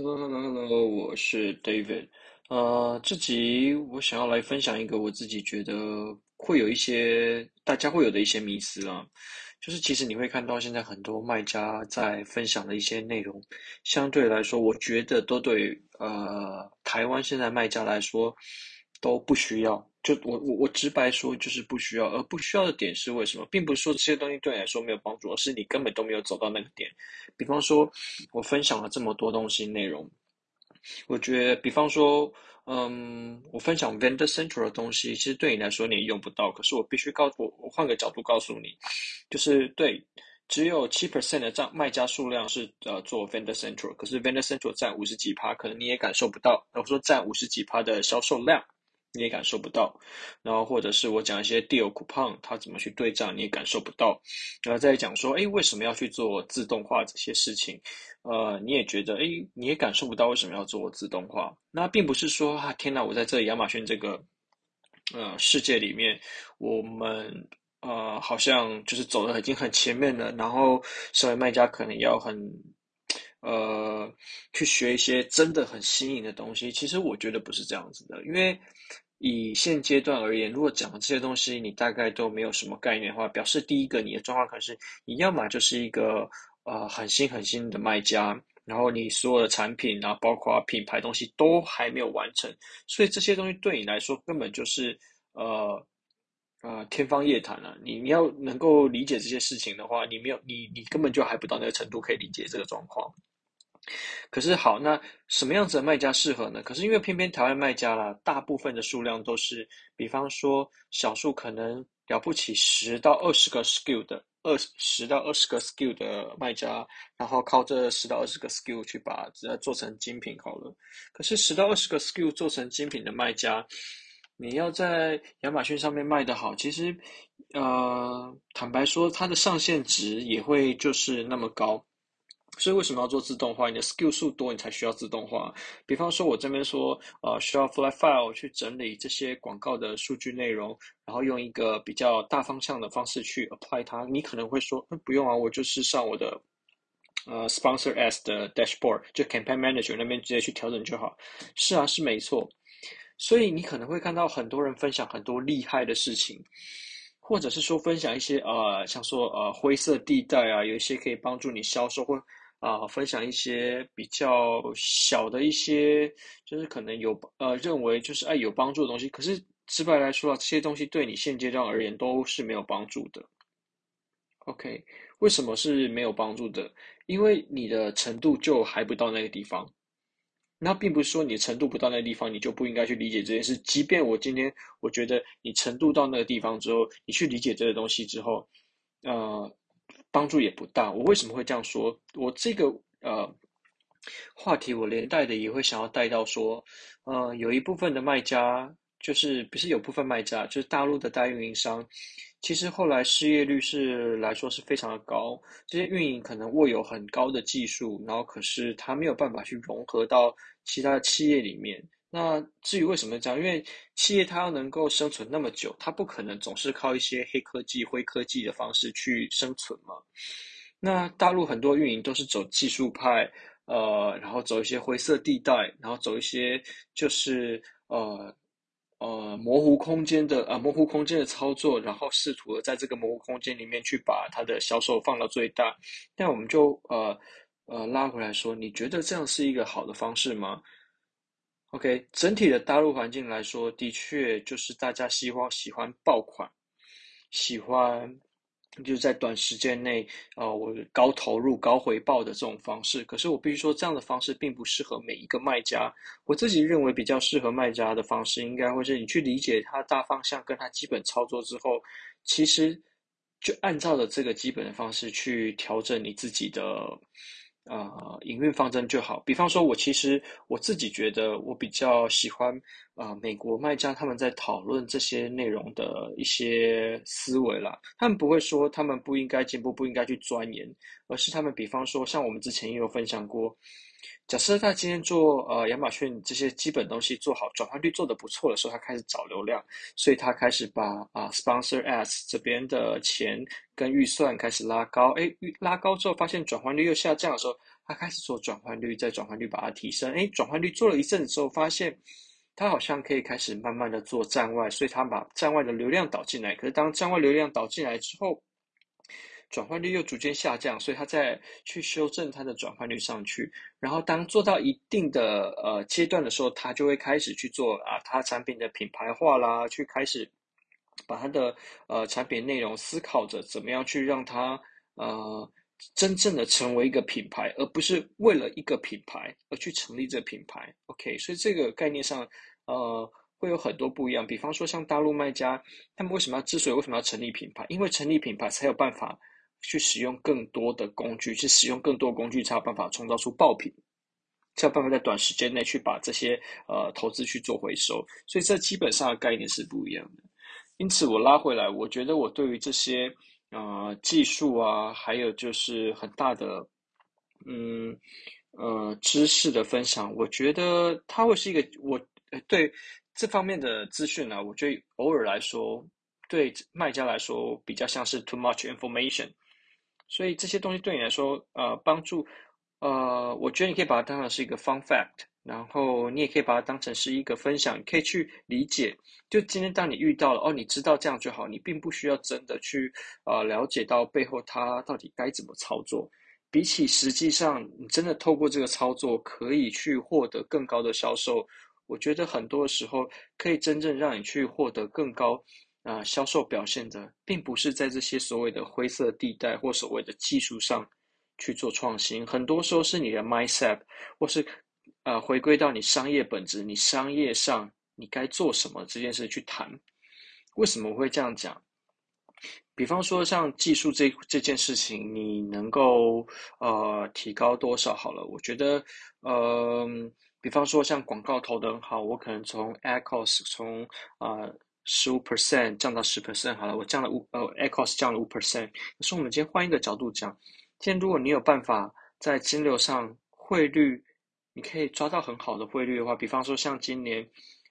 Hello, hello, hello，我是 David。呃，这集我想要来分享一个我自己觉得会有一些大家会有的一些迷思啊，就是其实你会看到现在很多卖家在分享的一些内容，相对来说，我觉得都对呃台湾现在卖家来说都不需要。就我我我直白说，就是不需要，而不需要的点是为什么？并不是说这些东西对你来说没有帮助，而是你根本都没有走到那个点。比方说，我分享了这么多东西内容，我觉得，比方说，嗯，我分享 Vendor Central 的东西，其实对你来说你也用不到。可是我必须告诉我，我换个角度告诉你，就是对，只有七 percent 的账卖家数量是呃做 Vendor Central，可是 Vendor Central 占五十几趴，可能你也感受不到。我说占五十几趴的销售量。你也感受不到，然后或者是我讲一些 deal coupon，它怎么去对账，你也感受不到。然后再讲说，哎，为什么要去做自动化这些事情？呃，你也觉得，哎，你也感受不到为什么要做自动化。那并不是说，啊，天哪，我在这里亚马逊这个呃世界里面，我们呃好像就是走的已经很前面了，然后身为卖家可能要很呃去学一些真的很新颖的东西。其实我觉得不是这样子的，因为。以现阶段而言，如果讲的这些东西你大概都没有什么概念的话，表示第一个你的状况可能是你要么就是一个呃很新很新的卖家，然后你所有的产品，啊包括品牌东西都还没有完成，所以这些东西对你来说根本就是呃呃天方夜谭了。你你要能够理解这些事情的话，你没有你你根本就还不到那个程度可以理解这个状况。可是好，那什么样子的卖家适合呢？可是因为偏偏台湾卖家啦，大部分的数量都是，比方说少数可能了不起十到二十个 skill 的二十十到二十个 skill 的卖家，然后靠这十到二十个 skill 去把它做成精品好了。可是十到二十个 skill 做成精品的卖家，你要在亚马逊上面卖得好，其实呃，坦白说，它的上限值也会就是那么高。所以为什么要做自动化？你的 SKU 数多，你才需要自动化。比方说，我这边说，呃，需要 Flyfile 去整理这些广告的数据内容，然后用一个比较大方向的方式去 apply 它。你可能会说，嗯，不用啊，我就是上我的呃 Sponsor S 的 dashboard，就 Campaign Manager 那边直接去调整就好。是啊，是没错。所以你可能会看到很多人分享很多厉害的事情，或者是说分享一些呃，像说呃灰色地带啊，有一些可以帮助你销售或。啊，分享一些比较小的一些，就是可能有呃认为就是哎有帮助的东西，可是直白来说啊，这些东西对你现阶段而言都是没有帮助的。OK，为什么是没有帮助的？因为你的程度就还不到那个地方。那并不是说你程度不到那个地方，你就不应该去理解这件事。即便我今天我觉得你程度到那个地方之后，你去理解这个东西之后，呃。帮助也不大。我为什么会这样说？我这个呃话题，我连带的也会想要带到说，呃，有一部分的卖家，就是不是有部分卖家，就是大陆的大运营商，其实后来失业率是来说是非常的高。这些运营可能握有很高的技术，然后可是他没有办法去融合到其他的企业里面。那至于为什么这样？因为企业它要能够生存那么久，它不可能总是靠一些黑科技、灰科技的方式去生存嘛。那大陆很多运营都是走技术派，呃，然后走一些灰色地带，然后走一些就是呃呃模糊空间的、呃、模糊空间的操作，然后试图在这个模糊空间里面去把它的销售放到最大。那我们就呃呃拉回来说，你觉得这样是一个好的方式吗？OK，整体的大陆环境来说，的确就是大家希望喜欢爆款，喜欢就是在短时间内、呃，我高投入高回报的这种方式。可是我必须说，这样的方式并不适合每一个卖家。我自己认为比较适合卖家的方式，应该会是你去理解它大方向跟它基本操作之后，其实就按照着这个基本的方式去调整你自己的。呃，营运方针就好。比方说，我其实我自己觉得，我比较喜欢啊、美国卖家他们在讨论这些内容的一些思维啦。他们不会说他们不应该进步，不应该去钻研，而是他们比方说，像我们之前也有分享过。假设他今天做呃亚马逊这些基本东西做好，转换率做得不错的时候，他开始找流量，所以他开始把啊、Sponsor Ads 这边的钱跟预算开始拉高，诶，拉高之后发现转换率又下降的时候，他开始做转换率，再转换率把它提升。诶，转换率做了一阵子之后，发现他好像可以开始慢慢的做站外，所以他把站外的流量导进来。可是当站外流量导进来之后，转换率又逐渐下降，所以他再去修正他的转换率上去。然后当做到一定的呃阶段的时候，他就会开始去做啊，他产品的品牌化啦，去开始把他的呃产品内容思考着怎么样去让它呃真正的成为一个品牌，而不是为了一个品牌而去成立这个品牌。OK，所以这个概念上呃会有很多不一样。比方说像大陆卖家，他们为什么要之所以为什么要成立品牌？因为成立品牌才有办法。去使用更多的工具，去使用更多工具，才有办法创造出爆品，才有办法在短时间内去把这些呃投资去做回收。所以这基本上的概念是不一样的。因此，我拉回来，我觉得我对于这些呃技术啊，还有就是很大的嗯呃知识的分享，我觉得它会是一个我对这方面的资讯呢，我觉得偶尔来说，对卖家来说比较像是 too much information。所以这些东西对你来说，呃，帮助，呃，我觉得你可以把它当成是一个 fun fact，然后你也可以把它当成是一个分享，你可以去理解。就今天当你遇到了，哦，你知道这样就好，你并不需要真的去，呃，了解到背后它到底该怎么操作。比起实际上你真的透过这个操作可以去获得更高的销售，我觉得很多的时候可以真正让你去获得更高。啊，销售表现的并不是在这些所谓的灰色地带或所谓的技术上去做创新，很多时候是你的 mindset，或是呃回归到你商业本质，你商业上你该做什么这件事去谈。为什么我会这样讲？比方说像技术这这件事情，你能够呃提高多少？好了，我觉得呃，比方说像广告投的很好，我可能从 ACoS 从啊。呃十五 percent 降到十 percent 好了，我降了五呃，ACoS 降了五 percent。可是我们今天换一个角度讲，今天如果你有办法在金流上汇率，你可以抓到很好的汇率的话，比方说像今年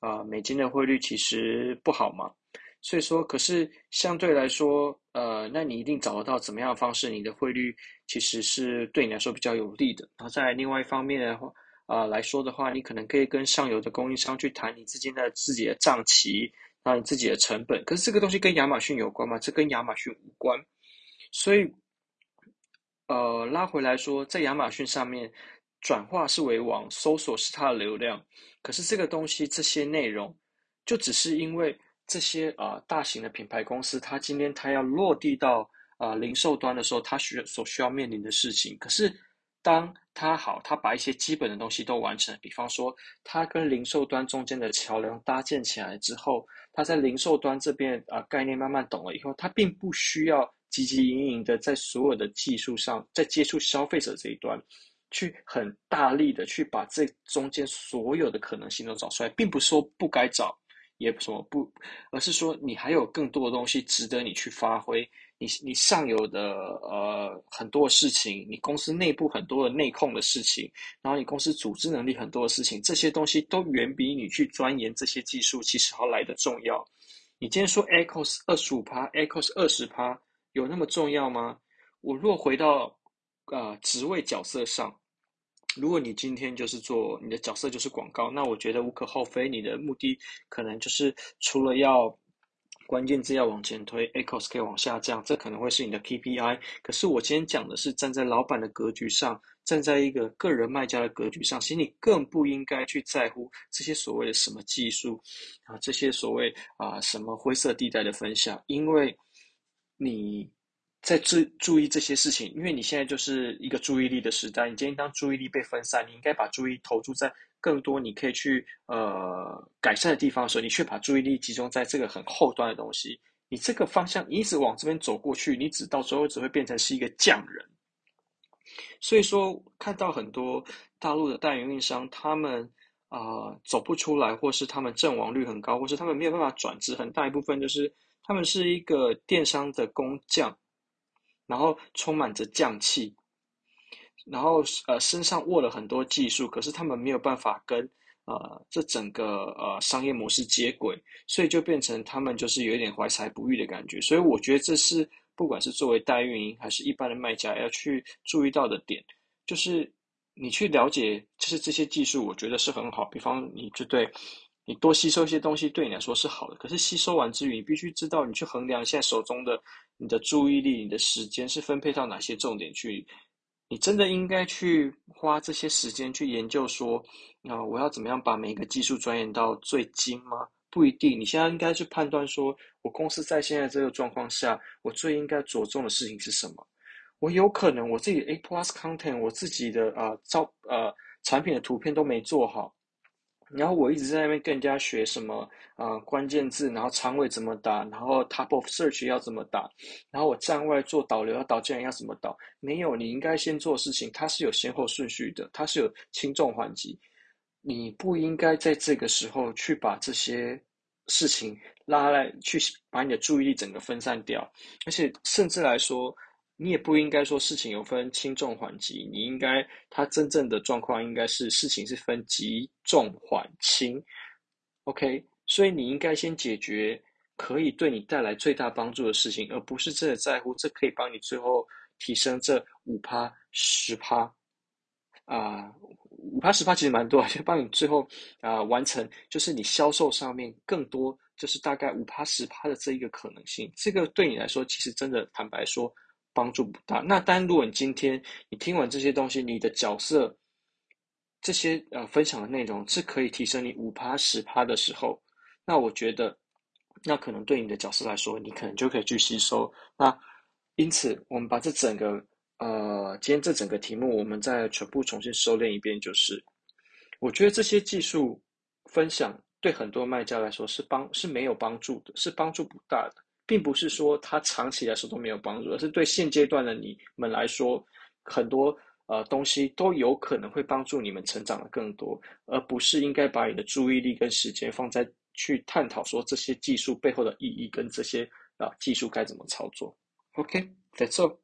啊、美金的汇率其实不好嘛，所以说，可是相对来说，呃，那你一定找得到怎么样的方式，你的汇率其实是对你来说比较有利的。然后在另外一方面的话，啊、呃、来说的话，你可能可以跟上游的供应商去谈你自己的自己的账期。啊，你自己的成本，可是这个东西跟亚马逊有关吗？这跟亚马逊无关。所以，呃，拉回来说，在亚马逊上面，转化是为王，搜索是它的流量。可是这个东西，这些内容，就只是因为这些啊、大型的品牌公司，它今天它要落地到啊、零售端的时候，它需所需要面临的事情。可是，当它好，它把一些基本的东西都完成，比方说，它跟零售端中间的桥梁搭建起来之后。他在零售端这边啊、概念慢慢懂了以后，他并不需要汲汲营营的在所有的技术上，在接触消费者这一端，去很大力的去把这中间所有的可能性都找出来，并不是说不该找，也不什么不，而是说你还有更多的东西值得你去发挥。你你上游的呃很多的事情，你公司内部很多的内控的事情，然后你公司组织能力很多的事情，这些东西都远比你去钻研这些技术其实要来得重要。你今天说 ACoS 二十五趴，ACoS 二十趴，有那么重要吗？我若回到呃职位角色上，如果你今天就是做你的角色就是广告，那我觉得无可厚非，你的目的可能就是除了要。关键字要往前推，Ecos 可以往下降，这可能会是你的 KPI。可是我今天讲的是站在老板的格局上，站在一个个人卖家的格局上，其实你更不应该去在乎这些所谓的什么技术啊，这些所谓啊什么灰色地带的分享，因为你在注注意这些事情，因为你现在就是一个注意力的时代。你今天当注意力被分散，你应该把注意力投注在。更多你可以去呃改善的地方的时候，你却把注意力集中在这个很后端的东西。你这个方向，一直往这边走过去，你只到最后只会变成是一个匠人。所以说，看到很多大陆的代运营商，他们啊、呃、走不出来，或是他们阵亡率很高，或是他们没有办法转职，很大一部分就是他们是一个电商的工匠，然后充满着匠气。然后呃身上握了很多技术，可是他们没有办法跟呃这整个呃商业模式接轨，所以就变成他们就是有一点怀才不遇的感觉。所以我觉得这是不管是作为代运营还是一般的卖家要去注意到的点，就是你去了解，就是这些技术，我觉得是很好。比方，你就对，你多吸收一些东西，对你来说是好的。可是吸收完之余，你必须知道，你去衡量现在手中的你的注意力、你的时间是分配到哪些重点去。你真的应该去花这些时间去研究说，啊、我要怎么样把每一个技术钻研到最精吗？不一定。你现在应该去判断说，我公司在现在这个状况下，我最应该着重的事情是什么？我有可能我自己 A plus content，我自己的啊照呃产品的图片都没做好，然后我一直在那边跟人家学什么啊、呃、关键字，然后长尾怎么打，然后 top of search 要怎么打，然后我站外做导流要导进来要怎么导，没有，你应该先做事情，它是有先后顺序的，它是有轻重缓急，你不应该在这个时候去把这些事情拉来去把你的注意力整个分散掉，而且甚至来说。你也不应该说事情有分轻重缓急，你应该它真正的状况应该是事情是分急重缓轻，OK？所以你应该先解决可以对你带来最大帮助的事情，而不是真的在乎这可以帮你最后提升这五趴十趴啊，五趴十趴其实蛮多，就帮你最后啊、完成，就是你销售上面更多，就是大概五趴十趴的这一个可能性，这个对你来说其实真的坦白说。帮助不大。那当然，如果你今天你听完这些东西，你的角色这些呃分享的内容是可以提升你五趴十趴的时候，那我觉得那可能对你的角色来说，你可能就可以去吸收。那因此，我们把这整个呃今天这整个题目，我们再全部重新收敛一遍，就是我觉得这些技术分享对很多卖家来说是帮是没有帮助的，是帮助不大的。并不是说它长期来说都没有帮助，而是对现阶段的你们来说，很多呃东西都有可能会帮助你们成长的更多，而不是应该把你的注意力跟时间放在去探讨说这些技术背后的意义跟这些啊、技术该怎么操作。OK，that's all。